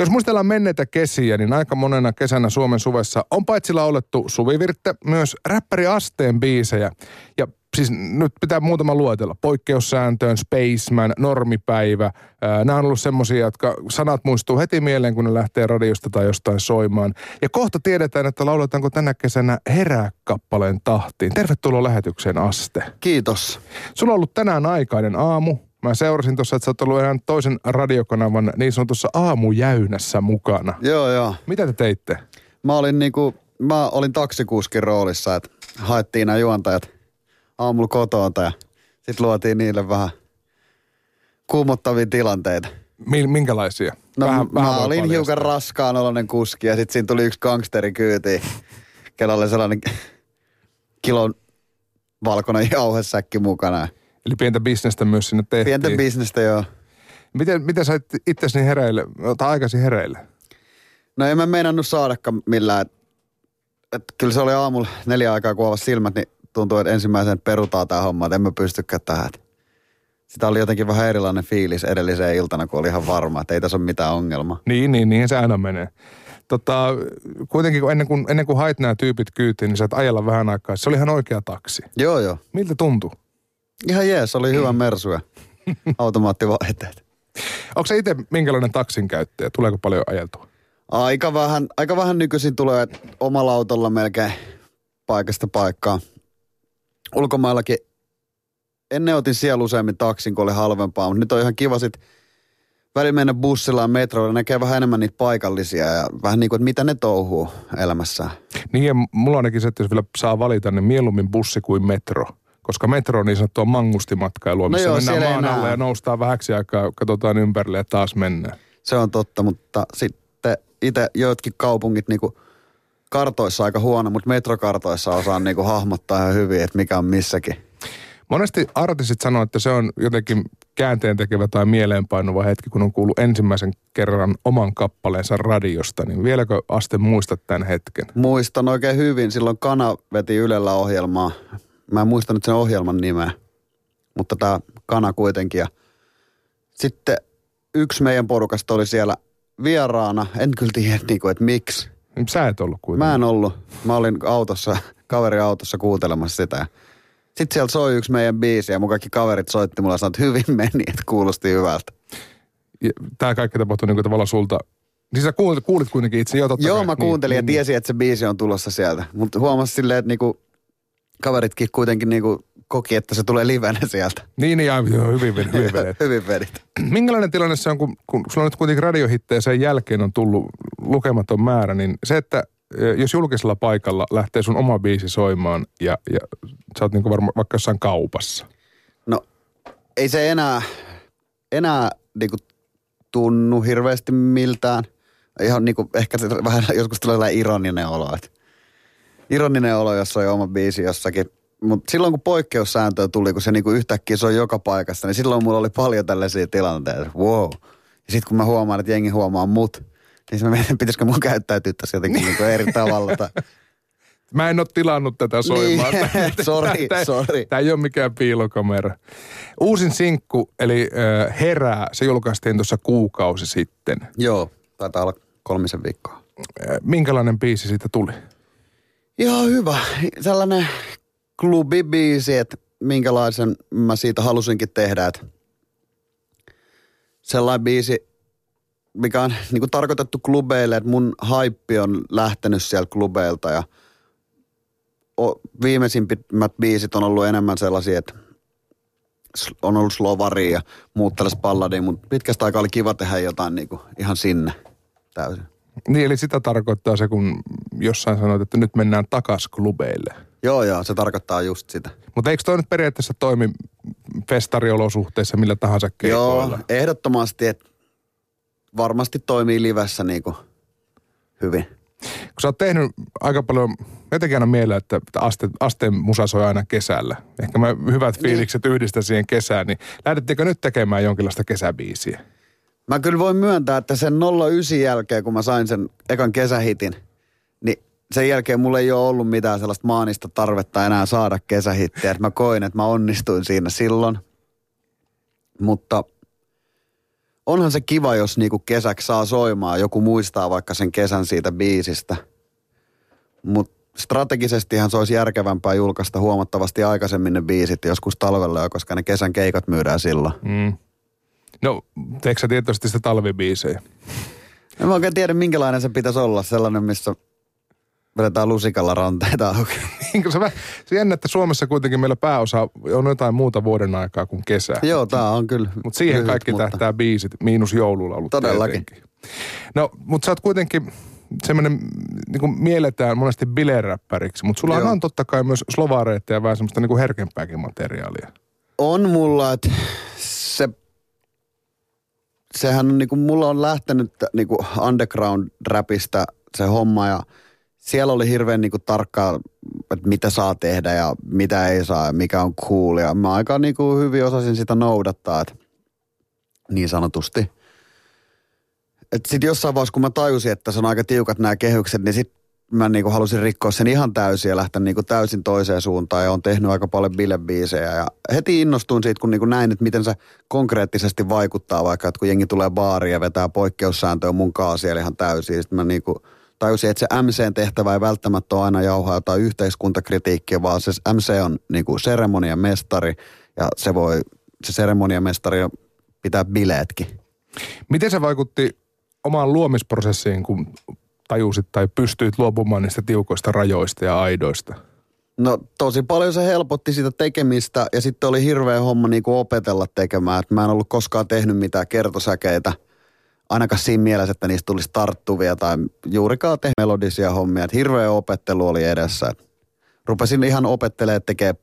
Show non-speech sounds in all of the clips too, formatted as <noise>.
Jos muistellaan menneitä kesiä, niin aika monena kesänä Suomen suvessa on paitsi laulettu suvivirtte, myös räppäri Asteen biisejä. Ja siis nyt pitää muutama luetella. Poikkeussääntöön, Spaceman, Normipäivä. nämä on ollut semmosia, jotka sanat muistuu heti mieleen, kun ne lähtee radiosta tai jostain soimaan. Ja kohta tiedetään, että lauletaanko tänä kesänä Herää kappaleen tahtiin. Tervetuloa lähetykseen Aste. Kiitos. Sulla on ollut tänään aikainen aamu. Mä seurasin tuossa, että sä oot ollut toisen radiokanavan niin sanotussa aamujäynässä mukana. Joo, joo. Mitä te teitte? Mä olin niinku, mä olin taksikuskin roolissa, että haettiin nämä juontajat aamulla kotoa ja sitten luotiin niille vähän kuumottavia tilanteita. Minkälaisia? No vähän, mä vähän olin hiukan raskaan oloinen kuski ja sitten siinä tuli yksi gangsteri kyytiin, kello oli sellainen kilon valkoinen jauhesäkki mukana. Eli pientä bisnestä myös sinne tehtiin. Pientä bisnestä, joo. Miten, miten sait itsesi hereille, tai aikaisin hereille? No en mä meinannut saadakaan millään. Et, kyllä se oli aamulla neljä aikaa, kun silmät, niin tuntuu, että ensimmäisen perutaan tämä homma, että en mä pystykään tähän. Sitä oli jotenkin vähän erilainen fiilis edelliseen iltana, kun oli ihan varma, että ei tässä ole mitään ongelmaa. Niin, niin, niin se aina menee. Tota, kuitenkin kun ennen, kuin, ennen kuin hait nämä tyypit kyytiin, niin sä et ajella vähän aikaa. Se oli ihan oikea taksi. Joo, joo. Miltä tuntui? Ihan jees, oli hyvä mersu ja <laughs> automaattivaihteet. Onko se itse minkälainen taksin käyttäjä? Tuleeko paljon ajeltua? Aika vähän, aika vähän nykyisin tulee omalla autolla melkein paikasta paikkaan. Ulkomaillakin ennen otin siellä useammin taksin, kun oli halvempaa, mutta nyt on ihan kiva sit väliin mennä bussilla ja metroilla, näkee vähän enemmän niitä paikallisia ja vähän niin kuin, että mitä ne touhuu elämässä. Niin ja mulla ainakin se, että jos vielä saa valita, niin mieluummin bussi kuin metro koska metro on niin sanottua mangustimatkailua, missä no joo, mennään maan alle ja noustaan vähäksi aikaa, katsotaan ympärille ja taas mennään. Se on totta, mutta sitten itse joitkin kaupungit niinku kartoissa aika huono, mutta metrokartoissa osaan niinku hahmottaa ihan hyvin, että mikä on missäkin. Monesti artistit sanoo, että se on jotenkin käänteen tekevä tai mieleenpainuva hetki, kun on kuullut ensimmäisen kerran oman kappaleensa radiosta. Niin vieläkö Aste muistat tämän hetken? Muistan oikein hyvin. Silloin Kana veti Ylellä ohjelmaa. Mä en muistanut sen ohjelman nimeä, mutta tämä Kana kuitenkin. Ja sitten yksi meidän porukasta oli siellä vieraana. En kyllä tiedä, niin kuin, että miksi. Sä et ollut kuitenkin. Mä en ollut. Mä olin autossa, kaveri autossa kuuntelemassa sitä. Sitten siellä soi yksi meidän biisi ja mun kaikki kaverit soitti mulle ja sanoi, että hyvin meni, että kuulosti hyvältä. Tämä kaikki tapahtui niin kuin tavallaan sulta Siis sä kuulit, kuulit kuitenkin itse, jo totta Joo, kai. mä kuuntelin niin, ja niin, tiesin, että se biisi on tulossa sieltä. Mutta huomasin silleen, että niinku, kaveritkin kuitenkin niinku koki, että se tulee livenä sieltä. Niin, niin ja hyvin, hyvin, <laughs> hyvin vedit. hyvin vedit. Minkälainen tilanne se on, kun, kun sulla on nyt kuitenkin radiohittejä sen jälkeen on tullut lukematon määrä, niin se, että jos julkisella paikalla lähtee sun oma biisi soimaan ja, ja sä oot niinku varmaan vaikka jossain kaupassa. No, ei se enää, enää niinku tunnu hirveästi miltään. Ihan niinku, ehkä se vähän joskus tulee ironinen olo, että ironinen olo, jos on oma biisi jossakin. Mutta silloin kun poikkeussääntö tuli, kun se niinku yhtäkkiä soi joka paikassa, niin silloin mulla oli paljon tällaisia tilanteita. Wow. Ja sitten kun mä huomaan, että jengi huomaa mut, niin mä mietin, pitäisikö mun käyttäytyä tässä jotenkin niinku eri <laughs> tavalla. Tai... Mä en ole tilannut tätä soimaan. Niin, <laughs> <laughs> sorry, tämä, sorry. Tämä ei ole mikään piilokamera. Uusin sinkku, eli äh, Herää, se julkaistiin tuossa kuukausi sitten. Joo, taitaa olla kolmisen viikkoa. Minkälainen biisi siitä tuli? Ihan hyvä. Sellainen klubibiisi, että minkälaisen mä siitä halusinkin tehdä. Että sellainen biisi, mikä on niin kuin tarkoitettu klubeille, että mun haippi on lähtenyt sieltä klubeilta ja viimeisimmät biisit on ollut enemmän sellaisia, että on ollut slovari ja muut tällaiset mutta pitkästä aikaa oli kiva tehdä jotain niin kuin ihan sinne täysin. Niin, eli sitä tarkoittaa se, kun jossain sanoit, että nyt mennään takas klubeille. Joo, joo, se tarkoittaa just sitä. Mutta eikö toi nyt periaatteessa toimi festariolosuhteissa millä tahansa keikoilla? Joo, ehdottomasti, että varmasti toimii livessä niin kuin hyvin. Kun sä oot tehnyt aika paljon, jotenkin aina mieleen, että aste, asteen musa soi aina kesällä. Ehkä mä hyvät niin. fiilikset niin. yhdistä siihen kesään, niin lähdettekö nyt tekemään jonkinlaista kesäbiisiä? Mä kyllä voin myöntää, että sen 09 jälkeen, kun mä sain sen ekan kesähitin, niin sen jälkeen mulla ei ole ollut mitään sellaista maanista tarvetta enää saada kesähittiä. Mä koin, että mä onnistuin siinä silloin. Mutta onhan se kiva, jos niinku kesäksi saa soimaan. Joku muistaa vaikka sen kesän siitä biisistä. Mutta strategisestihan se olisi järkevämpää julkaista huomattavasti aikaisemmin ne biisit joskus talvella koska ne kesän keikat myydään silloin. Mm. No, teekö sä tietoisesti sitä talvibiisejä? En mä oikein tiedä, minkälainen se pitäisi olla. Sellainen, missä vedetään lusikalla ranteita auki. <laughs> Niin, se, se jännä, että Suomessa kuitenkin meillä pääosa on jotain muuta vuoden aikaa kuin kesä. Joo, tää on kyllä Mutta siihen lyhyt, kaikki mutta- tähtää biisit, miinus joululla ollut Todellakin. tietenkin. No, mutta sä oot kuitenkin semmoinen, niin kuin mielletään monesti bileräppäriksi, mutta sulla Joo. on totta kai myös slovareita ja vähän semmoista niin kuin herkempääkin materiaalia. On mulla, että se, sehän on niinku, mulla on lähtenyt niinku underground-räpistä se homma ja siellä oli hirveän niinku tarkkaa, että mitä saa tehdä ja mitä ei saa ja mikä on cool. Ja mä aika niinku hyvin osasin sitä noudattaa, että niin sanotusti. Et sit jossain vaiheessa, kun mä tajusin, että se on aika tiukat nämä kehykset, niin sit mä niinku halusin rikkoa sen ihan täysin ja lähteä niinku täysin toiseen suuntaan. Ja on tehnyt aika paljon bilebiisejä. Ja heti innostuin siitä, kun niinku näin, että miten se konkreettisesti vaikuttaa vaikka, että kun jengi tulee baariin ja vetää poikkeussääntöä mun kaa siellä ihan täysin. Sitten mä niinku tajusin, että se MCn tehtävä ei välttämättä ole aina jauhaa jotain yhteiskuntakritiikkiä, vaan se MC on niinku seremonian mestari ja se voi, se seremonian mestari pitää bileetkin. Miten se vaikutti omaan luomisprosessiin, kun tajusit tai pystyit luopumaan niistä tiukoista rajoista ja aidoista? No tosi paljon se helpotti sitä tekemistä ja sitten oli hirveä homma niin kuin opetella tekemään. Et mä en ollut koskaan tehnyt mitään kertosäkeitä, ainakaan siinä mielessä, että niistä tulisi tarttuvia tai juurikaan tehdä melodisia hommia. Et hirveä opettelu oli edessä. Et rupesin ihan opettelemaan tekemään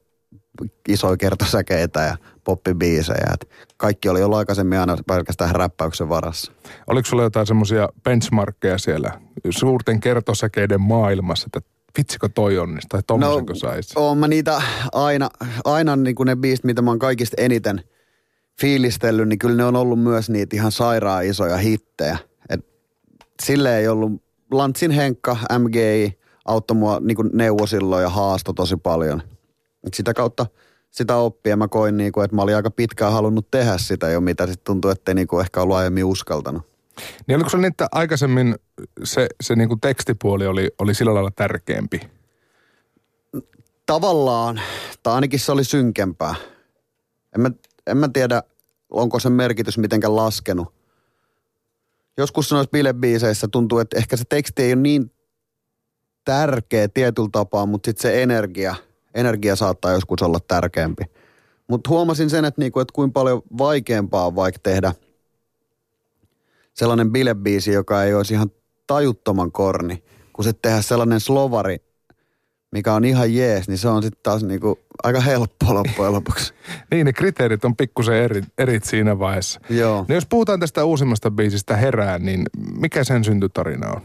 isoja kertosäkeitä ja poppibiisejä. Et kaikki oli ollut aikaisemmin aina pelkästään räppäyksen varassa. Oliko sulla jotain semmoisia benchmarkkeja siellä suurten kertosäkeiden maailmassa, että vitsikö toi onnistuu tai tommosenko no, saisi? oon mä niitä aina, aina niin kuin ne biisit, mitä mä oon kaikista eniten fiilistellyt, niin kyllä ne on ollut myös niitä ihan sairaan isoja hittejä. Et sille ei ollut, Lantsin Henkka, MGI, auttoi mua niin neuvo silloin ja haasto tosi paljon. Et sitä kautta sitä oppia mä koin, niin kuin, että mä olin aika pitkään halunnut tehdä sitä jo, mitä sitten tuntui, että ei niin kuin ehkä ollut aiemmin uskaltanut. Niin oliko se niin, että aikaisemmin se, se niin kuin tekstipuoli oli, oli sillä lailla tärkeämpi? tavallaan, tai ainakin se oli synkempää. En mä, en mä tiedä, onko sen merkitys mitenkään laskenut. Joskus noissa bilebiiseissä tuntuu, että ehkä se teksti ei ole niin tärkeä tietyllä tapaa, mutta sitten se energia, energia saattaa joskus olla tärkeämpi. Mutta huomasin sen, että, niinku, että kuinka paljon vaikeampaa on vaikka tehdä sellainen bilebiisi, joka ei olisi ihan tajuttoman korni, kun sitten tehdä sellainen slovari, mikä on ihan jees, niin se on sitten taas niinku aika helppoa loppujen lopuksi. <laughs> Niin, ne kriteerit on pikkusen eri, erit siinä vaiheessa. Joo. No jos puhutaan tästä uusimmasta biisistä Herää, niin mikä sen syntytarina on?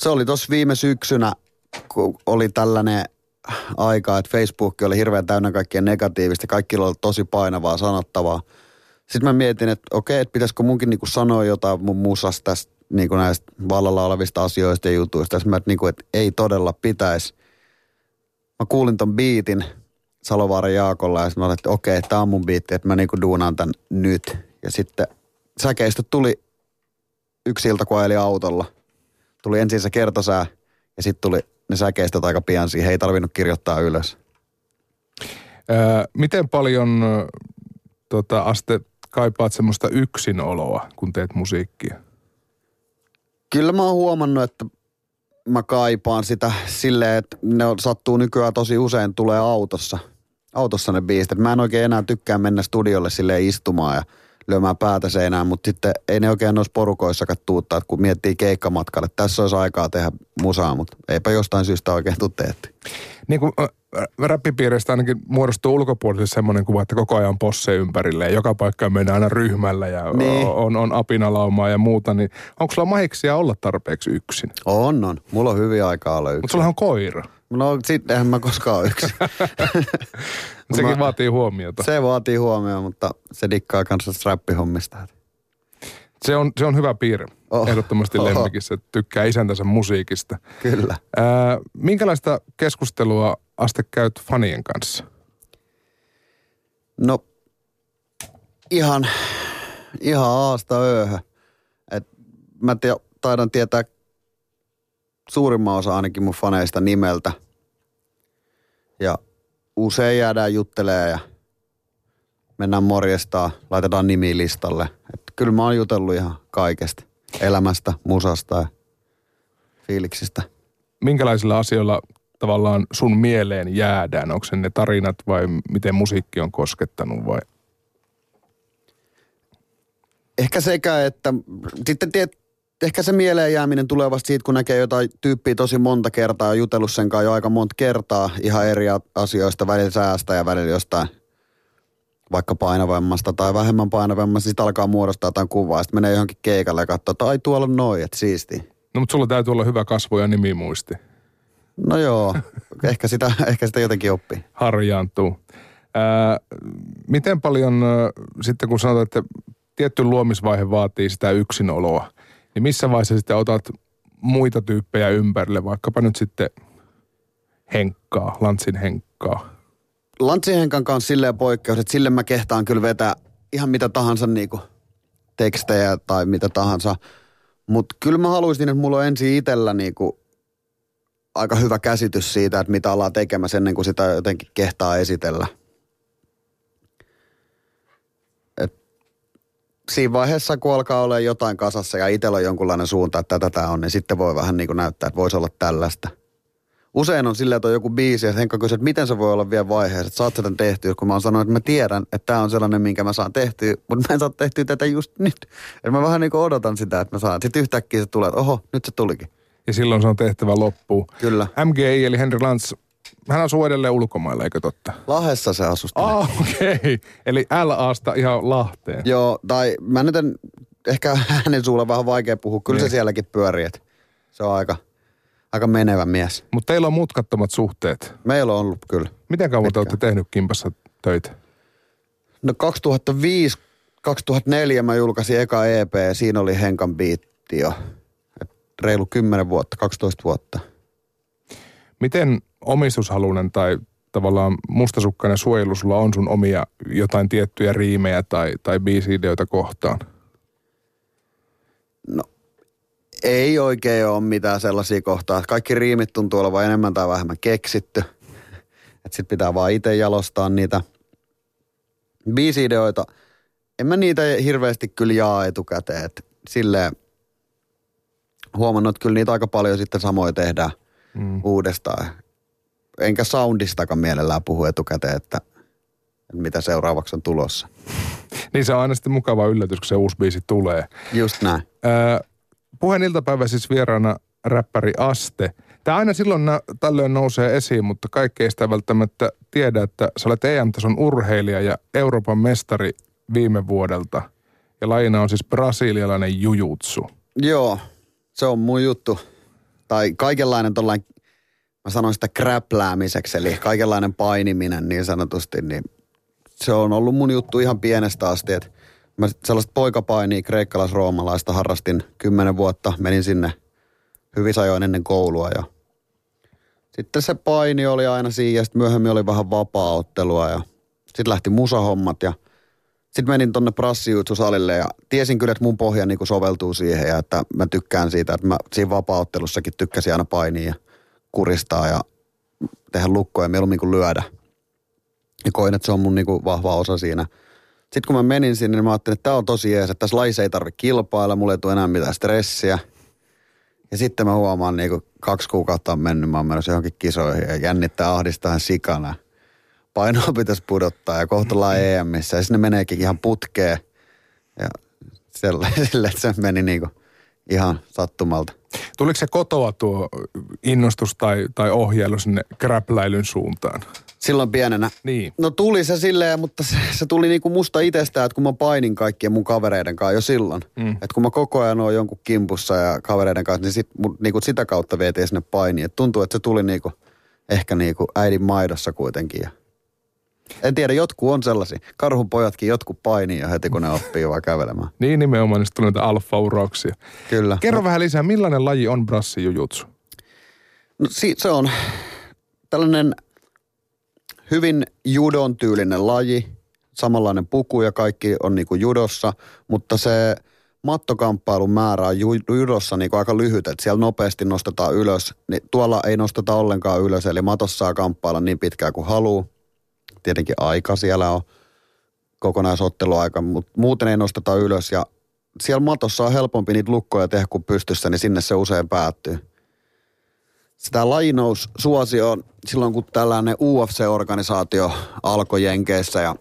Se oli tuossa viime syksynä, kun oli tällainen aika, että Facebook oli hirveän täynnä kaikkea negatiivista. Kaikilla oli tosi painavaa sanottavaa. Sitten mä mietin, että okei, että pitäisikö munkin niinku sanoa jotain mun musasta tästä niinku näistä vallalla olevista asioista ja jutuista. Sitten mä, että, niinku, että ei todella pitäisi. Mä kuulin ton biitin Salovaaran Jaakolla ja sitten mä olin, että okei, tää on mun biitti, että mä niinku duunaan tän nyt. Ja sitten säkeistä tuli yksi ilta, kun autolla. Tuli ensin se kertosää ja sitten tuli ne säkeistöt aika pian siihen. Ei tarvinnut kirjoittaa ylös. Öö, miten paljon tota, Aste kaipaat semmoista yksinoloa, kun teet musiikkia? Kyllä mä oon huomannut, että mä kaipaan sitä silleen, että ne on- sattuu nykyään tosi usein tulee autossa. Autossa ne biisit. Et Mä en oikein enää tykkää mennä studiolle silleen istumaan ja lyömään päätä seinään, mutta sitten ei ne oikein noissa porukoissakaan tuuttaa, kun miettii keikkamatkalle. Tässä olisi aikaa tehdä musaa, mutta eipä jostain syystä oikein tuu. Niin kuin räppipiireistä ainakin muodostuu ulkopuolelle semmoinen kuva, että koko ajan posse ympärille ja joka paikkaan mennään aina ryhmällä ja Niin. on, on apinalaumaa ja muuta, niin onko sulla mahiksia olla tarpeeksi yksin? On, on. Mulla on hyvin aikaa olla Mutta yksin. sulla on koira. No sittenhän mä koskaan ole yksin. <laughs> Sekin Mä- vaatii huomiota. se vaatii huomioon, mutta se dikkaa kanssa strappihommista. Se on, se on hyvä piirre. Oh. Ehdottomasti Oho. lemmikissä, että tykkää isäntänsä musiikista. Kyllä. Ää, minkälaista keskustelua Aste käyt fanien kanssa? No ihan, Ihan aasta ööhö. Et mä tia, taidan tietää suurimman osa ainakin mun faneista nimeltä. Ja usein jäädään juttelee ja mennään morjestaan, laitetaan nimi listalle. Et kyllä mä oon jutellut ihan kaikesta. Elämästä, musasta ja fiiliksistä. Minkälaisilla asioilla tavallaan sun mieleen jäädään? Onko se ne tarinat vai miten musiikki on koskettanut vai? Ehkä sekä, että sitten tiet, ehkä se mieleen jääminen tulee vasta siitä, kun näkee jotain tyyppiä tosi monta kertaa ja jutellut sen kanssa jo aika monta kertaa ihan eri asioista, välillä säästä ja välillä jostain vaikka painavammasta tai vähemmän painavammasta, sitten alkaa muodostaa jotain kuvaa, sitten menee johonkin keikalle ja katsoo, että ai tuolla on noin, että siisti. No mutta sulla täytyy olla hyvä kasvo ja nimimuisti. No joo, <laughs> ehkä sitä, ehkä sitä jotenkin oppii. Harjaantuu. Ää, miten paljon sitten kun sanotaan, että tietty luomisvaihe vaatii sitä yksinoloa, niin missä vaiheessa sitten otat muita tyyppejä ympärille, vaikkapa nyt sitten Henkkaa, Lantsin Henkkaa? Lantsin Henkan kanssa silleen poikkeus, että sille mä kehtaan kyllä vetää ihan mitä tahansa niinku tekstejä tai mitä tahansa. Mutta kyllä mä haluaisin, että mulla on ensin itsellä niinku aika hyvä käsitys siitä, että mitä ollaan tekemässä ennen kuin sitä jotenkin kehtaa esitellä. Et siinä vaiheessa, kun alkaa olla jotain kasassa ja itsellä on jonkunlainen suunta, että tätä tämä on, niin sitten voi vähän niin kuin näyttää, että voisi olla tällaista. Usein on silleen, että on joku biisi, ja Henkka kysyy, että miten se voi olla vielä vaiheessa, että saat sen tehtyä, kun mä oon sanonut, että mä tiedän, että tämä on sellainen, minkä mä saan tehtyä, mutta mä en saa tehtyä tätä just nyt. Eli mä vähän niin kuin odotan sitä, että mä saan. Sitten yhtäkkiä se tulee, että oho, nyt se tulikin ja silloin se on tehtävä loppuun. Kyllä. MGI eli Henry Lantz, hän asuu edelleen ulkomailla, eikö totta? Lahdessa se asustelee. Ah, okei. Okay. Eli LAsta ihan Lahteen. Joo, tai mä nyt en, ehkä hänen suulla vähän vaikea puhua. Kyllä niin. se sielläkin pyörii, että se on aika, aika menevä mies. Mutta teillä on mutkattomat suhteet. Meillä on ollut kyllä. Miten kauan te olette tehnyt kimpassa töitä? No 2005, 2004 mä julkaisin eka EP ja siinä oli Henkan biitti jo reilu 10 vuotta, 12 vuotta. Miten omistushalunen tai tavallaan mustasukkainen suojelu sulla on sun omia jotain tiettyjä riimejä tai, tai biisi-ideoita kohtaan? No, ei oikein ole mitään sellaisia kohtaa. Kaikki riimit tuntuu olevan enemmän tai vähemmän keksitty. Että sit pitää vaan itse jalostaa niitä biisi-ideoita. En mä niitä hirveästi kyllä jaa etukäteen. Et silleen, huomannut, että kyllä niitä aika paljon sitten samoin tehdään mm. uudestaan. Enkä soundistakaan mielellään puhu etukäteen, että mitä seuraavaksi on tulossa. <laughs> niin se on aina sitten mukava yllätys, kun se uusi biisi tulee. Just näin. Öö, puheen iltapäivä siis vieraana räppäri Aste. Tämä aina silloin tällöin nousee esiin, mutta kaikki ei sitä välttämättä tiedä, että sä olet EM-tason urheilija ja Euroopan mestari viime vuodelta. Ja lajina on siis brasilialainen jujutsu. Joo, se on mun juttu. Tai kaikenlainen tollain, mä sanon sitä kräpläämiseksi, eli kaikenlainen painiminen niin sanotusti, niin se on ollut mun juttu ihan pienestä asti, että mä sellaista poikapainia kreikkalais-roomalaista harrastin kymmenen vuotta, menin sinne hyvin ajoin ennen koulua ja sitten se paini oli aina siinä ja sitten myöhemmin oli vähän vapaa-ottelua ja sitten lähti musahommat ja sitten menin tonne prassijuutsusalille ja tiesin kyllä, että mun pohja niin soveltuu siihen ja että mä tykkään siitä, että mä siinä vapauttelussakin tykkäsin aina painia kuristaa ja tehdä lukkoja mieluummin kuin lyödä. Ja koin, että se on mun niin vahva osa siinä. Sitten kun mä menin sinne, niin mä ajattelin, että tämä on tosi jees, että tässä laissa ei tarvitse kilpailla, mulla ei tule enää mitään stressiä. Ja sitten mä huomaan, niin kuin kaksi kuukautta on mennyt, mä oon menossa johonkin kisoihin ja jännittää ahdistaa sikana painoa pitäisi pudottaa ja kohta mm-hmm. EMissä ja sinne meneekin ihan putkeen. Ja sille, <laughs> sille että se meni niinku ihan sattumalta. Tuliko se kotoa tuo innostus tai, tai ohjailu sinne kräpläilyn suuntaan? Silloin pienenä? Niin. No tuli se silleen, mutta se, se tuli niinku musta itsestään, että kun mä painin kaikkien mun kavereiden kanssa jo silloin. Mm. Että kun mä koko ajan oon jonkun kimpussa ja kavereiden kanssa, niin sit, niinku sitä kautta vietiin sinne painiin. Et tuntuu, että se tuli niinku, ehkä niinku äidin maidossa kuitenkin. Ja en tiedä, jotkut on sellaisia. Karhun pojatkin jotkut painii jo heti, kun ne oppii vaan kävelemään. <laughs> niin nimenomaan, niin tulee näitä alfa-urauksia. Kyllä. Kerro no. vähän lisää, millainen laji on brassijujutsu? No si- se on tällainen hyvin judon tyylinen laji. samanlainen puku ja kaikki on niinku judossa, mutta se mattokamppailun määrä on judossa niinku aika lyhyt, että siellä nopeasti nostetaan ylös. Niin tuolla ei nosteta ollenkaan ylös, eli matossa saa kamppailla niin pitkään kuin haluaa. Tietenkin aika siellä on kokonaisotteluaika, mutta muuten ei nosteta ylös ja siellä matossa on helpompi niitä lukkoja tehdä kuin pystyssä, niin sinne se usein päättyy. Sitä lajinous suosio silloin, kun tällainen UFC-organisaatio alkoi Jenkeissä ja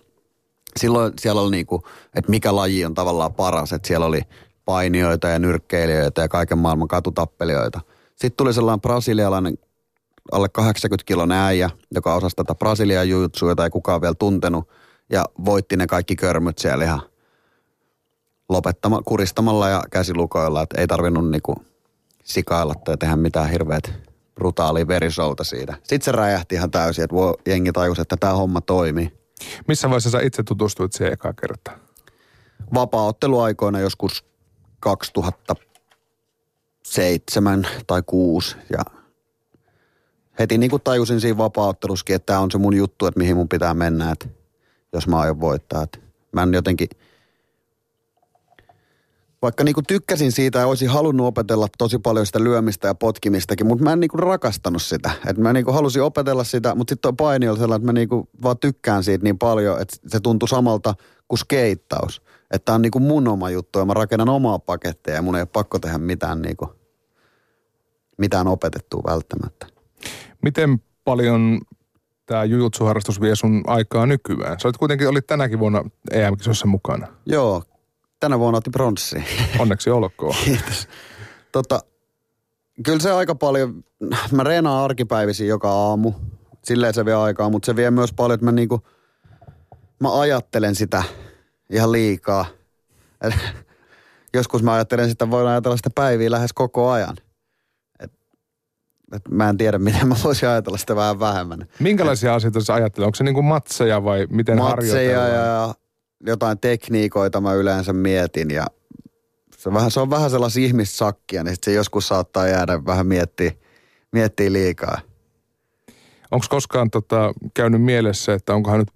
silloin siellä oli niinku, että mikä laji on tavallaan paras, että siellä oli painijoita ja nyrkkeilijöitä ja kaiken maailman katutappelijoita. Sitten tuli sellainen brasilialainen alle 80 kilon äijä, joka osasi tätä Brasilian jujutsua, jota ei kukaan vielä tuntenut, ja voitti ne kaikki körmyt siellä ihan lopettama, kuristamalla ja käsilukoilla, että ei tarvinnut niinku sikailla tai tehdä mitään hirveät brutaalia verisouta siitä. Sitten se räjähti ihan täysin, että jengi tajusi, että tämä homma toimii. Missä vaiheessa sä itse tutustuit siihen eka kertaa? Vapaa-otteluaikoina joskus 2007 tai 6 ja heti niin kuin tajusin siinä vapaa-ottelussakin, että tämä on se mun juttu, että mihin mun pitää mennä, että jos mä aion voittaa. Että mä en jotenkin – vaikka niinku tykkäsin siitä ja olisin halunnut opetella tosi paljon sitä lyömistä ja potkimistakin, mutta mä en niinku rakastanut sitä. Et mä niinku halusin opetella sitä, mutta sitten paini oli sellainen, että mä niinku vaan tykkään siitä niin paljon, että se tuntui samalta kuin skeittaus. Että on niinku mun oma juttu ja mä rakennan omaa paketteja ja mun ei ole pakko tehdä mitään, niinku, mitään opetettua välttämättä. Miten paljon tämä jujutsuharrastus vie sun aikaa nykyään? Sä olit kuitenkin, olit tänäkin vuonna EM-kisossa mukana. Joo, tänä vuonna otti pronssi. Onneksi olkoon. <laughs> Kiitos. Tota, kyllä se aika paljon, mä reenaan arkipäivisin joka aamu. Silleen se vie aikaa, mutta se vie myös paljon, että mä niinku, mä ajattelen sitä ihan liikaa. <laughs> Joskus mä ajattelen sitä, voin ajatella sitä päiviä lähes koko ajan. Et, mä en tiedä, <laughs> miten mä voisin ajatella sitä vähän vähemmän. Minkälaisia asioita sä ajattelet? Onko se niinku matseja vai miten Matseja ja jotain tekniikoita mä yleensä mietin ja se on vähän, se on vähän sellaisia ihmissakkia, niin se joskus saattaa jäädä vähän miettiä, miettiä liikaa. Onko koskaan tota, käynyt mielessä, että onkohan nyt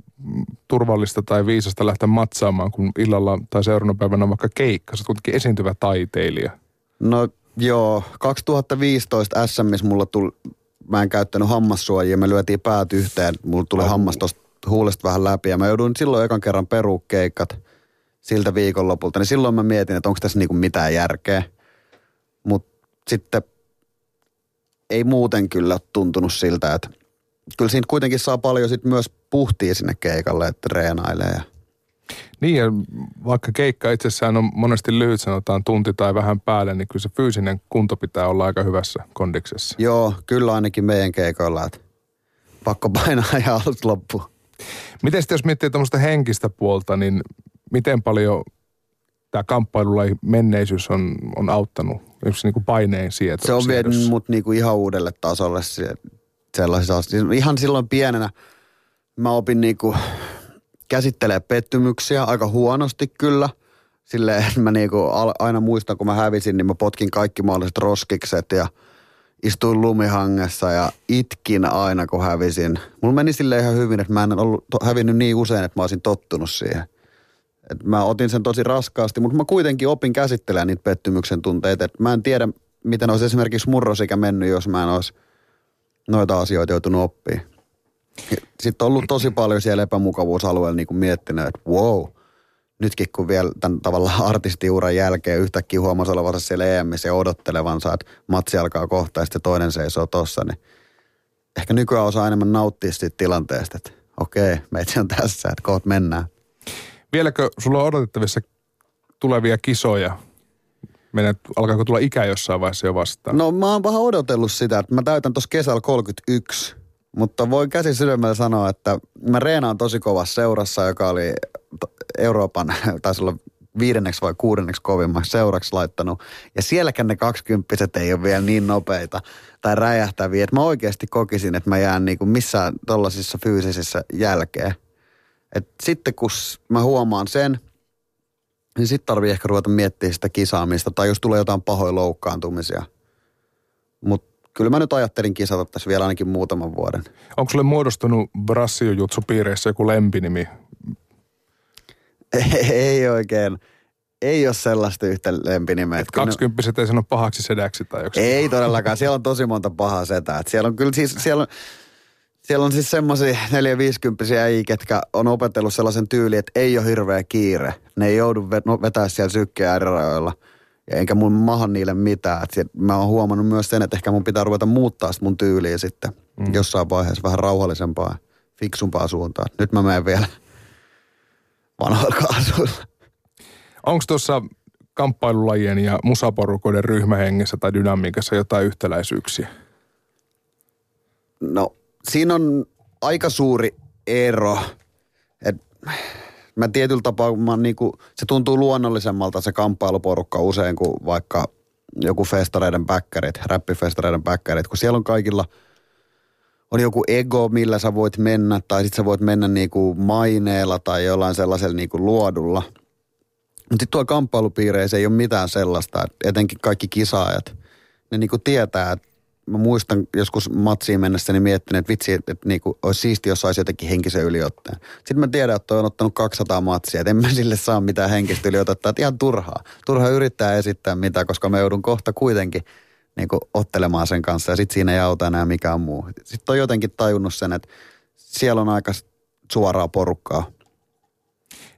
turvallista tai viisasta lähteä matsaamaan, kun illalla tai seuraavana päivänä on vaikka keikka? Sä kuitenkin esiintyvä taiteilija. No joo, 2015 SMS mulla tuli, mä en käyttänyt hammassuojia, me lyötiin päät yhteen, mulla tuli oh. hammas tosta huulesta vähän läpi. Ja mä joudun silloin ekan kerran perukeikat siltä viikonlopulta. Niin silloin mä mietin, että onko tässä niinku mitään järkeä. Mutta sitten ei muuten kyllä tuntunut siltä, että kyllä siinä kuitenkin saa paljon sit myös puhtia sinne keikalle, että treenailee. Ja... Niin ja vaikka keikka itsessään on monesti lyhyt, sanotaan tunti tai vähän päälle, niin kyllä se fyysinen kunto pitää olla aika hyvässä kondiksessa. Joo, kyllä ainakin meidän keikoilla, että pakko painaa ja alusta loppuun. Miten sitten jos miettii tuommoista henkistä puolta, niin miten paljon tämä kamppailulaji menneisyys on, on auttanut yksi niin paineen sieltä? Se on vienyt mut niinku ihan uudelle tasolle sellaisissa asioissa. Ihan silloin pienenä mä opin niinku käsittelee pettymyksiä aika huonosti kyllä. Silleen, mä niinku aina muistan, kun mä hävisin, niin mä potkin kaikki mahdolliset roskikset ja – istuin lumihangessa ja itkin aina, kun hävisin. Mulla meni sille ihan hyvin, että mä en ollut hävinnyt niin usein, että mä olisin tottunut siihen. Et mä otin sen tosi raskaasti, mutta mä kuitenkin opin käsittelemään niitä pettymyksen tunteita. Et mä en tiedä, miten olisi esimerkiksi murrosikä mennyt, jos mä en olisi noita asioita joutunut oppimaan. Sitten on ollut tosi paljon siellä epämukavuusalueella niin kuin miettinyt, että wow – nytkin kun vielä tämän tavallaan artistiuran jälkeen yhtäkkiä huomasi olevansa siellä EMissä ja odottelevansa, että matsi alkaa kohta ja sitten toinen seisoo tossa, niin ehkä nykyään osaa enemmän nauttia siitä tilanteesta, että okei, meitä on tässä, että kohta mennään. Vieläkö sulla on odotettavissa tulevia kisoja? Menet, alkaako tulla ikä jossain vaiheessa jo vastaan? No mä oon vähän odotellut sitä, että mä täytän tuossa kesällä 31, mutta voin käsi sydämellä sanoa, että mä reenaan tosi kovassa seurassa, joka oli Euroopan, <laughs> taisi olla viidenneksi vai kuudenneksi kovimmaksi seuraksi laittanut. Ja sielläkään ne kaksikymppiset ei ole vielä niin nopeita tai räjähtäviä, että mä oikeasti kokisin, että mä jään niin kuin missään tollasissa fyysisissä jälkeen. Et sitten kun mä huomaan sen, niin sitten tarvii ehkä ruveta miettimään sitä kisaamista tai jos tulee jotain pahoja loukkaantumisia. Mutta kyllä mä nyt ajattelin kisata tässä vielä ainakin muutaman vuoden. Onko sulle muodostunut brassijutsu piireissä joku lempinimi Ei, ei oikein. Ei ole sellaista yhtä lempinimeä. Et kaksikymppiset ei sano pahaksi sedäksi tai joku. Ei todellakaan. Siellä on tosi monta pahaa setää. Et siellä on kyllä siis, siellä on, siellä on siis semmoisia 450 äijä, ketkä on opetellut sellaisen tyyli, että ei ole hirveä kiire. Ne ei joudu no, vetää siellä sykkeen äärirajoilla. Ja enkä mun maha niille mitään. Et mä oon huomannut myös sen, että ehkä mun pitää ruveta muuttaa sitä mun tyyliä sitten mm. jossain vaiheessa vähän rauhallisempaa, fiksumpaa suuntaan. Nyt mä menen vielä vanhoilla kaasuilla. Onko tuossa kamppailulajien ja musaporukoiden ryhmähengessä tai dynamiikassa jotain yhtäläisyyksiä? No, siinä on aika suuri ero. Et mä tietyllä tapaa, mä niinku, se tuntuu luonnollisemmalta se kamppailuporukka usein kuin vaikka joku festareiden backerit, räppifestareiden backerit, kun siellä on kaikilla on joku ego, millä sä voit mennä, tai sitten sä voit mennä niinku maineella tai jollain sellaisella niinku luodulla. Mutta sitten tuolla kamppailupiireissä ei ole mitään sellaista, etenkin kaikki kisaajat, ne niinku tietää, että mä muistan joskus matsiin mennessäni miettinyt, että vitsi, että, että niinku, olisi siisti, jos saisi jotenkin henkisen yliotteen. Sitten mä tiedän, että on ottanut 200 matsia, että en mä sille saa mitään henkistä yliotetta, että ihan turhaa. Turhaa yrittää esittää mitä, koska mä joudun kohta kuitenkin niinku, ottelemaan sen kanssa ja sitten siinä ei auta enää mikään muu. Sitten on jotenkin tajunnut sen, että siellä on aika suoraa porukkaa.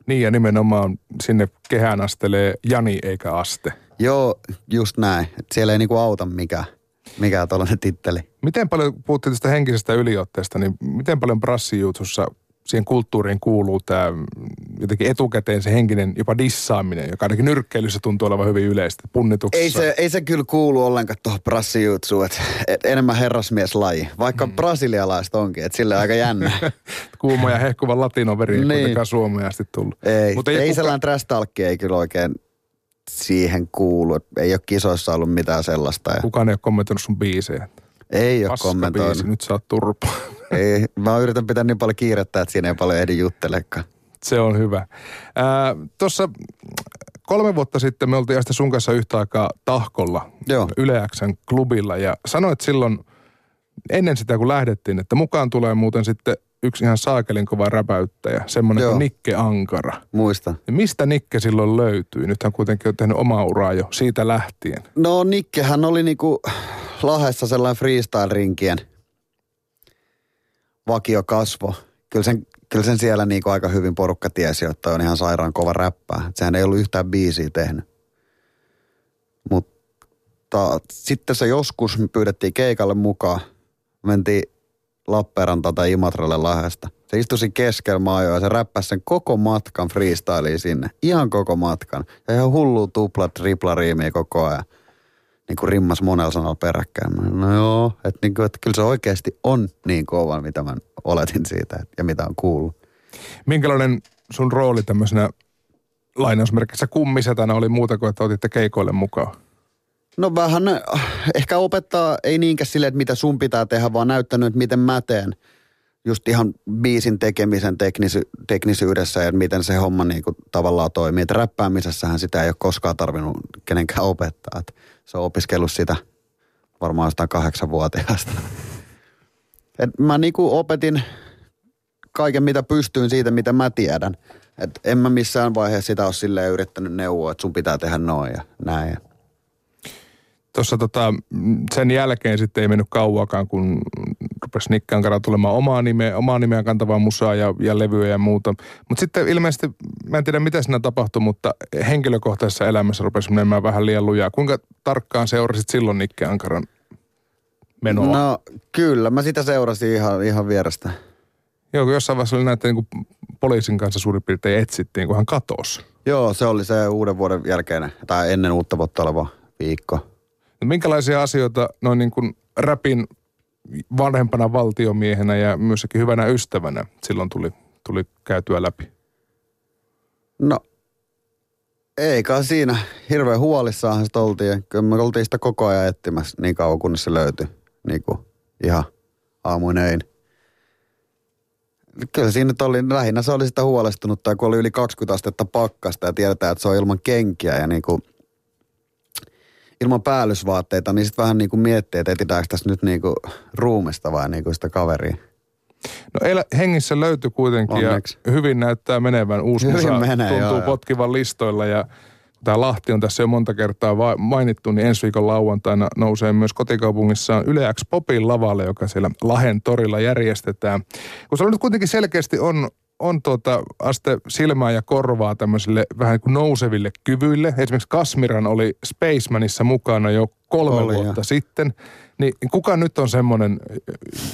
Niin ja nimenomaan sinne kehään astelee Jani eikä Aste. Joo, just näin. Et siellä ei niinku auta mikään mikä on tällainen titteli. Miten paljon, puhuttiin tästä henkisestä yliotteesta, niin miten paljon brassijuutsussa siihen kulttuuriin kuuluu tämä jotenkin etukäteen se henkinen jopa dissaaminen, joka ainakin nyrkkeilyssä tuntuu olevan hyvin yleistä, punnituksessa. Ei se, ei se kyllä kuulu ollenkaan tuohon brassijutsuun, että et enemmän herrasmieslaji, vaikka mm. brasilialaista onkin, että sille aika jännä. <laughs> Kuuma ja hehkuva latinoveri ei niin. kuitenkaan Suomeen asti tullut. Ei, Mutta ei, ei kuka... sellainen trash ei kyllä oikein siihen kuulu. Ei ole kisoissa ollut mitään sellaista. Ja... Kukaan ei ole kommentoinut sun biisejä. Ei ole kommentoinut. Biisi, nyt saat turpa. <laughs> Ei, mä yritän pitää niin paljon kiirettä, että siinä ei paljon ehdi juttelekaan. Se on hyvä. Tuossa kolme vuotta sitten me oltiin sitten sun kanssa yhtä aikaa Tahkolla Joo. Yleäksän klubilla ja sanoit silloin ennen sitä kun lähdettiin, että mukaan tulee muuten sitten yksi ihan saakelin kova räpäyttäjä, semmoinen kuin Nikke Ankara. Muista. Ja mistä Nikke silloin löytyy? Nyt hän kuitenkin on tehnyt omaa uraa jo siitä lähtien. No Nikkehän oli niinku Lahessa sellainen freestyle-rinkien vakiokasvo. Kyllä sen, kyllä sen siellä niinku aika hyvin porukka tiesi, että on ihan sairaan kova räppää. Sehän ei ollut yhtään biisiä tehnyt. Mutta sitten se joskus me pyydettiin keikalle mukaan. Mentiin Lappeenranta tai Imatralle Lahdesta. Se istui keskellä maajoa ja se räppäsi sen koko matkan freestyliin sinne. Ihan koko matkan. Ja ihan hullu tupla, tripla riimiä koko ajan. Niin kuin rimmas monella sanalla peräkkäin. No joo, että, niin kuin, kyllä se oikeasti on niin kova, mitä mä oletin siitä ja mitä on kuullut. Minkälainen sun rooli tämmöisenä lainausmerkissä kummisetänä oli muuta kuin, että otitte keikoille mukaan? No vähän ehkä opettaa, ei niinkään sille, että mitä sun pitää tehdä, vaan näyttänyt, että miten mä teen. Just ihan biisin tekemisen teknisy, teknisyydessä ja miten se homma niin kuin tavallaan toimii. Että räppäämisessähän sitä ei ole koskaan tarvinnut kenenkään opettaa. Että se on opiskellut sitä varmaan sitä kahdeksanvuotiaasta. <laughs> Et mä niin kuin opetin kaiken, mitä pystyin siitä, mitä mä tiedän. Et en mä missään vaiheessa sitä ole silleen yrittänyt neuvoa, että sun pitää tehdä noin ja näin tuossa tota, sen jälkeen sitten ei mennyt kauakaan, kun rupesi Nikkan kanssa tulemaan omaa nimeä, omaa nimeä kantavaa musaa ja, ja levyä ja muuta. Mutta sitten ilmeisesti, mä en tiedä mitä siinä tapahtui, mutta henkilökohtaisessa elämässä rupesi menemään vähän liian lujaa. Kuinka tarkkaan seurasit silloin Nikke Ankaran menoa? No kyllä, mä sitä seurasin ihan, ihan vierestä. Joo, kun jossain vaiheessa oli näitä niin kuin poliisin kanssa suurin piirtein etsittiin, kun hän katosi. Joo, se oli se uuden vuoden jälkeen tai ennen uutta vuotta oleva viikko. Minkälaisia asioita noin niin kuin räpin vanhempana valtiomiehenä ja myöskin hyvänä ystävänä silloin tuli, tuli käytyä läpi? No, eikä siinä. Hirveän huolissaan sitä oltiin. Kyllä me oltiin sitä koko ajan etsimässä niin kauan, kunnes se löytyi. Niin kuin ihan aamuin Kyllä siinä nyt oli, lähinnä se oli sitä huolestunut, tai kun oli yli 20 astetta pakkasta ja tiedetään, että se on ilman kenkiä ja niin kuin – ilman päällysvaatteita, niin sitten vähän niin kuin miettii, että etsitäänkö tässä nyt niin kuin ruumista vai niin kuin sitä kaveria. No elä, hengissä löytyi kuitenkin Onneksi. ja hyvin näyttää menevän. Uusi Hyvin menee, tuntuu joo, joo. potkivan listoilla ja tämä Lahti on tässä jo monta kertaa va- mainittu, niin ensi viikon lauantaina nousee myös kotikaupungissaan Yle X Popin lavalle, joka siellä Lahen torilla järjestetään. Kun se nyt kuitenkin selkeästi on on tuota aste silmää ja korvaa tämmöisille vähän niin kuin nouseville kyvyille. Esimerkiksi Kasmiran oli Spacemanissa mukana jo kolme Oli, vuotta joo. sitten. Niin kuka nyt on semmoinen,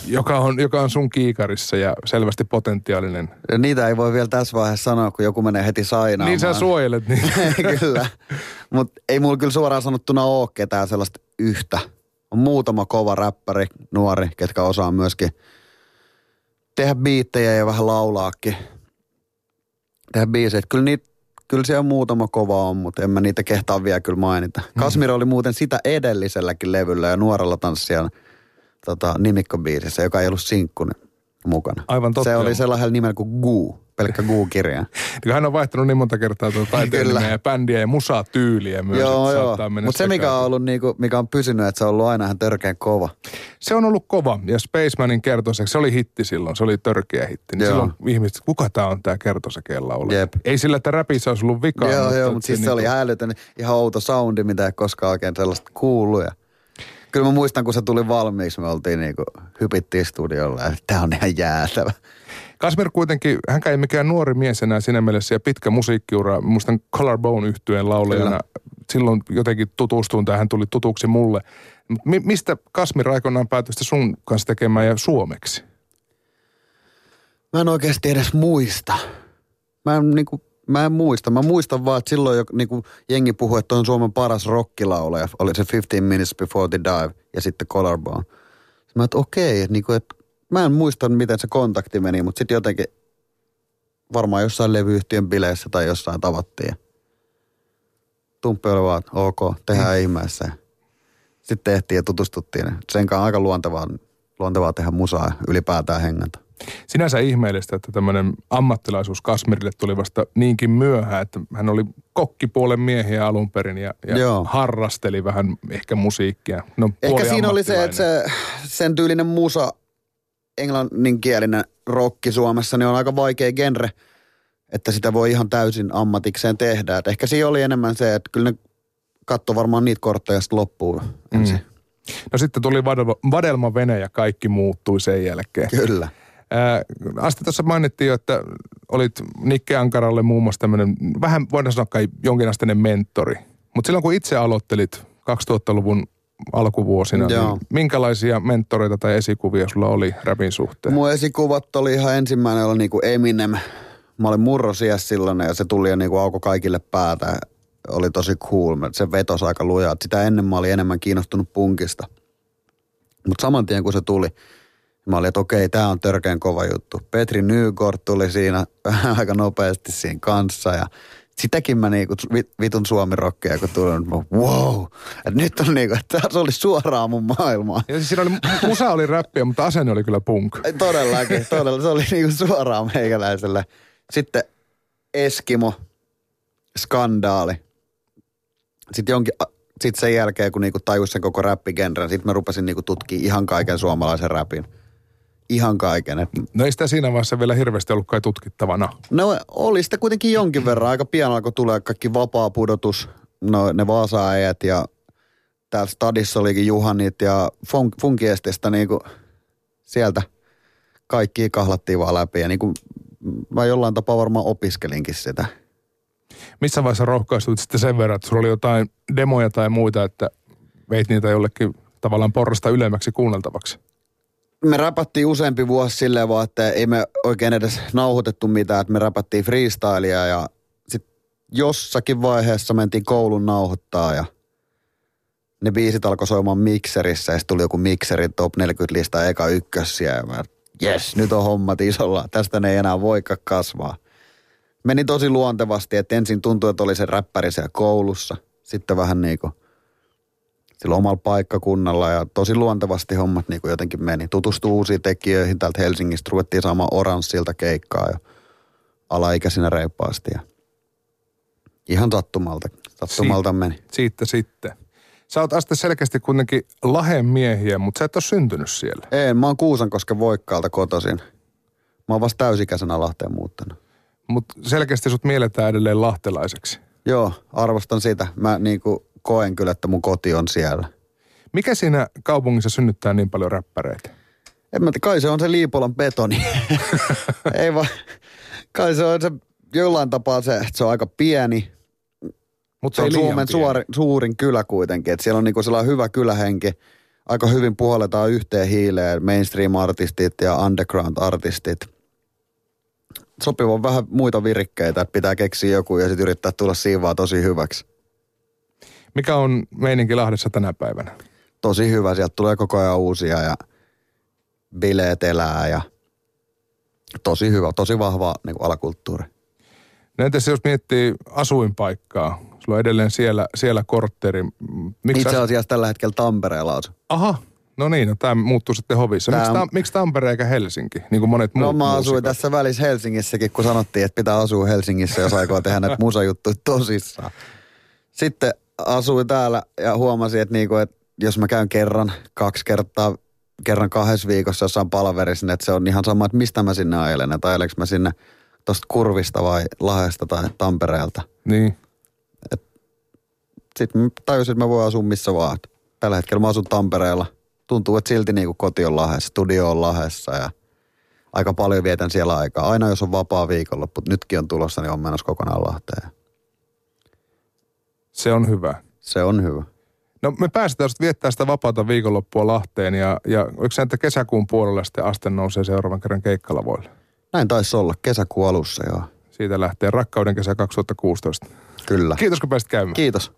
joka on, joka on sun kiikarissa ja selvästi potentiaalinen? Ja niitä ei voi vielä tässä vaiheessa sanoa, kun joku menee heti sainaamaan. Niin sä suojelet niin. <laughs> kyllä. Mutta ei mulla kyllä suoraan sanottuna ole ketään sellaista yhtä. On muutama kova räppäri, nuori, ketkä osaa myöskin tehdä biittejä ja vähän laulaakin. Tehdä biisejä. Kyllä, niitä, kyllä siellä muutama kova on, mutta en mä niitä kehtaa vielä kyllä mainita. Mm. Kasmir oli muuten sitä edelliselläkin levyllä ja nuorella tanssijalla tota, nimikkobiisissä, joka ei ollut sinkkuni mukana. Aivan totta, Se oli joo. sellaisella nimellä kuin Guu, pelkkä Guu-kirja. <laughs> Kun hän on vaihtanut niin monta kertaa tuota nimeä ja bändiä ja musatyyliä myös. Joo, joo. Mutta se, mikä on ollut niinku, mikä on pysynyt, että se on ollut aina ihan törkeän kova. Se on ollut kova ja Spacemanin kertoseksi, se oli hitti silloin, se oli törkeä hitti. Niin Joo. silloin ihmiset, kuka tämä on tämä kertosekeen laulaja? Jep. Ei sillä, että räpissä olisi ollut vikaa. joo, joo, että mutta siis se, niinku- oli älytön, ihan outo soundi, mitä ei koskaan oikein sellaista kuullut. Ja kyllä mä muistan, kun se tuli valmiiksi, me oltiin niinku, hypittiin studiolla ja tää on ihan jäätävä. Kasmir kuitenkin, hän ei mikään nuori mies enää siinä mielessä ja pitkä musiikkiura. Muistan Collarbone yhtyeen laulajana. Kyllä. Silloin jotenkin tutustuin tai hän tuli tutuksi mulle. Mi- mistä Kasmir aikoinaan päätyi sitä sun kanssa tekemään ja suomeksi? Mä en oikeasti edes muista. Mä en, niinku, mä en muista. Mä muistan vaan, että silloin jo, niinku, jengi puhui, että on Suomen paras rockilaulaja. Oli se 15 Minutes Before the Dive ja sitten Collarbone. Mä että okei, että niinku, et, mä en muista, miten se kontakti meni, mutta sitten jotenkin varmaan jossain levyyhtiön bileissä tai jossain tavattiin. Tumppi oli vaan, että ok, tehdään mm. ihmeessä. Sitten tehtiin ja tutustuttiin. Sen kanssa aika luontevaa, luontevaa tehdä musaa ylipäätään hengätä. Sinänsä ihmeellistä, että tämmöinen ammattilaisuus Kasmirille tuli vasta niinkin myöhään, että hän oli kokkipuolen miehiä alun perin ja, ja Joo. harrasteli vähän ehkä musiikkia. No, Ehkä siinä oli se, että se, sen tyylinen musa, englanninkielinen rokki Suomessa, niin on aika vaikea genre, että sitä voi ihan täysin ammatikseen tehdä. Et ehkä siinä oli enemmän se, että kyllä ne katto varmaan niitä kortteja sitten loppuun ensin. Mm. No sitten tuli vadelma, vadelma vene ja kaikki muuttui sen jälkeen. Kyllä. Ää, Asti tuossa mainittiin jo, että olit Nikke Ankaralle muun muassa tämmöinen, vähän voidaan sanoa kai jonkinasteinen mentori. Mutta silloin kun itse aloittelit 2000-luvun alkuvuosina, Joo. niin minkälaisia mentoreita tai esikuvia sulla oli rapin suhteen? Mun esikuvat oli ihan ensimmäinen oli niinku Eminem. Mä olin murrosias silloin ja se tuli ja niinku auko kaikille päätä. Oli tosi cool. Se vetosi aika lujaa. Sitä ennen mä olin enemmän kiinnostunut punkista. Mutta saman tien kun se tuli, mä olin, että okei, tää on törkeän kova juttu. Petri Nygård tuli siinä <laughs> aika nopeasti siinä kanssa ja sitäkin mä niinku vi- vitun suomirokkeja, kun tuli, että mä, wow, että nyt on niinku, että se oli suoraan mun maailmaa. Ja siis siinä oli, musa oli räppiä, mutta asenne oli kyllä punk. Ei, Todellakin, todella. Se oli niinku suoraan meikäläiselle. Sitten Eskimo, skandaali. Sitten jonkin, sitten sen jälkeen, kun niinku tajus sen koko räppigenren, sitten mä rupesin niinku tutkimaan ihan kaiken suomalaisen räpin. Ihan kaiken. Et, No ei sitä siinä vaiheessa vielä hirveästi ollut kai tutkittavana. no oli sitä kuitenkin jonkin verran. Aika pian alkoi tulee kaikki vapaa pudotus, no, ne Vaasa-äijät ja täällä stadissa olikin Juhanit ja funk, Funkiestestä niinku sieltä kaikki kahlattiin vaan läpi ja niinku mä jollain tapaa varmaan opiskelinkin sitä. Missä vaiheessa rohkaistuit sitten sen verran, että sulla oli jotain demoja tai muita, että veit niitä jollekin tavallaan porrasta ylemmäksi kuunneltavaksi? Me räpättiin useampi vuosi silleen vaan, että ei me oikein edes nauhoitettu mitään, että me räpättiin freestylia ja sitten jossakin vaiheessa mentiin koulun nauhoittaa ja ne biisit alkoi soimaan mikserissä ja tuli joku mikserin top 40 lista eka ykkössiä ja mä, jes, nyt on hommat isolla, tästä ne ei enää voikaan kasvaa. Meni tosi luontevasti, että ensin tuntui, että oli se räppäri siellä koulussa, sitten vähän niin kuin sillä omalla paikkakunnalla ja tosi luontevasti hommat niin kuin jotenkin meni. Tutustui uusiin tekijöihin täältä Helsingistä, ruvettiin saamaan oranssilta keikkaa jo alaikäisinä reippaasti ja ihan sattumalta, sattumalta Si- meni. Siitä sitten. Sä oot Aste selkeästi kuitenkin Lahen miehiä, mutta sä et ole syntynyt siellä. Ei, mä oon Kuusankosken Voikkaalta kotoisin. Mä oon vasta täysikäisenä Lahteen muuttanut. Mutta selkeästi sut mielletään edelleen lahtelaiseksi. Joo, arvostan sitä. Mä niin kuin koen kyllä, että mun koti on siellä. Mikä siinä kaupungissa synnyttää niin paljon räppäreitä? En mä tiedä, kai se on se Liipolan betoni. <laughs> Ei vaan, kai se on se jollain tapaa se, että se on aika pieni. Mutta Se on Suomen suori, suurin kylä kuitenkin. Että siellä on niinku sellainen hyvä kylähenki. Aika hyvin puhalletaan yhteen hiileen mainstream-artistit ja underground-artistit. Sopivan vähän muita virikkeitä, että pitää keksiä joku ja sitten yrittää tulla siivaa tosi hyväksi. Mikä on meininki Lahdessa tänä päivänä? Tosi hyvä, sieltä tulee koko ajan uusia ja bileet elää ja tosi hyvä, tosi vahva niin alakulttuuri. No entäs jos miettii asuinpaikkaa? Sulla on edelleen siellä, siellä kortteri. Miksi Itse as- asiassa tällä hetkellä Tampereella asun. Aha, no niin, no tämä muuttuu sitten hovissa. Tää Miksi, on- ta- miksi Tampere eikä Helsinki, niin kuin monet muut No mä asuin muusikot? tässä välissä Helsingissäkin, kun sanottiin, että pitää asua Helsingissä, jos aikoo tehdä näitä musajuttuja tosissaan. Sitten asuin täällä ja huomasin, että, niinku, että jos mä käyn kerran, kaksi kertaa, kerran kahdessa viikossa jossain palaverissa, niin että se on ihan sama, että mistä mä sinne ajelen. Että ajelenko mä sinne tosta kurvista vai Lahdesta tai Tampereelta. Niin. Sitten mä tajusin, että mä voin asua missä vaan. Tällä hetkellä mä asun Tampereella. Tuntuu, että silti niin kuin koti on Lahdessa, studio on Lahdessa ja aika paljon vietän siellä aikaa. Aina jos on vapaa viikonloppu, nytkin on tulossa, niin on menossa kokonaan Lahteen. Se on hyvä. Se on hyvä. No me päästään sitten viettää sitä vapaata viikonloppua Lahteen ja, ja oliko se, että kesäkuun puolella sitten aste nousee seuraavan kerran keikkalavoille? Näin taisi olla kesäkuun alussa, joo. Siitä lähtee rakkauden kesä 2016. Kyllä. Kiitos kun pääsit käymään. Kiitos.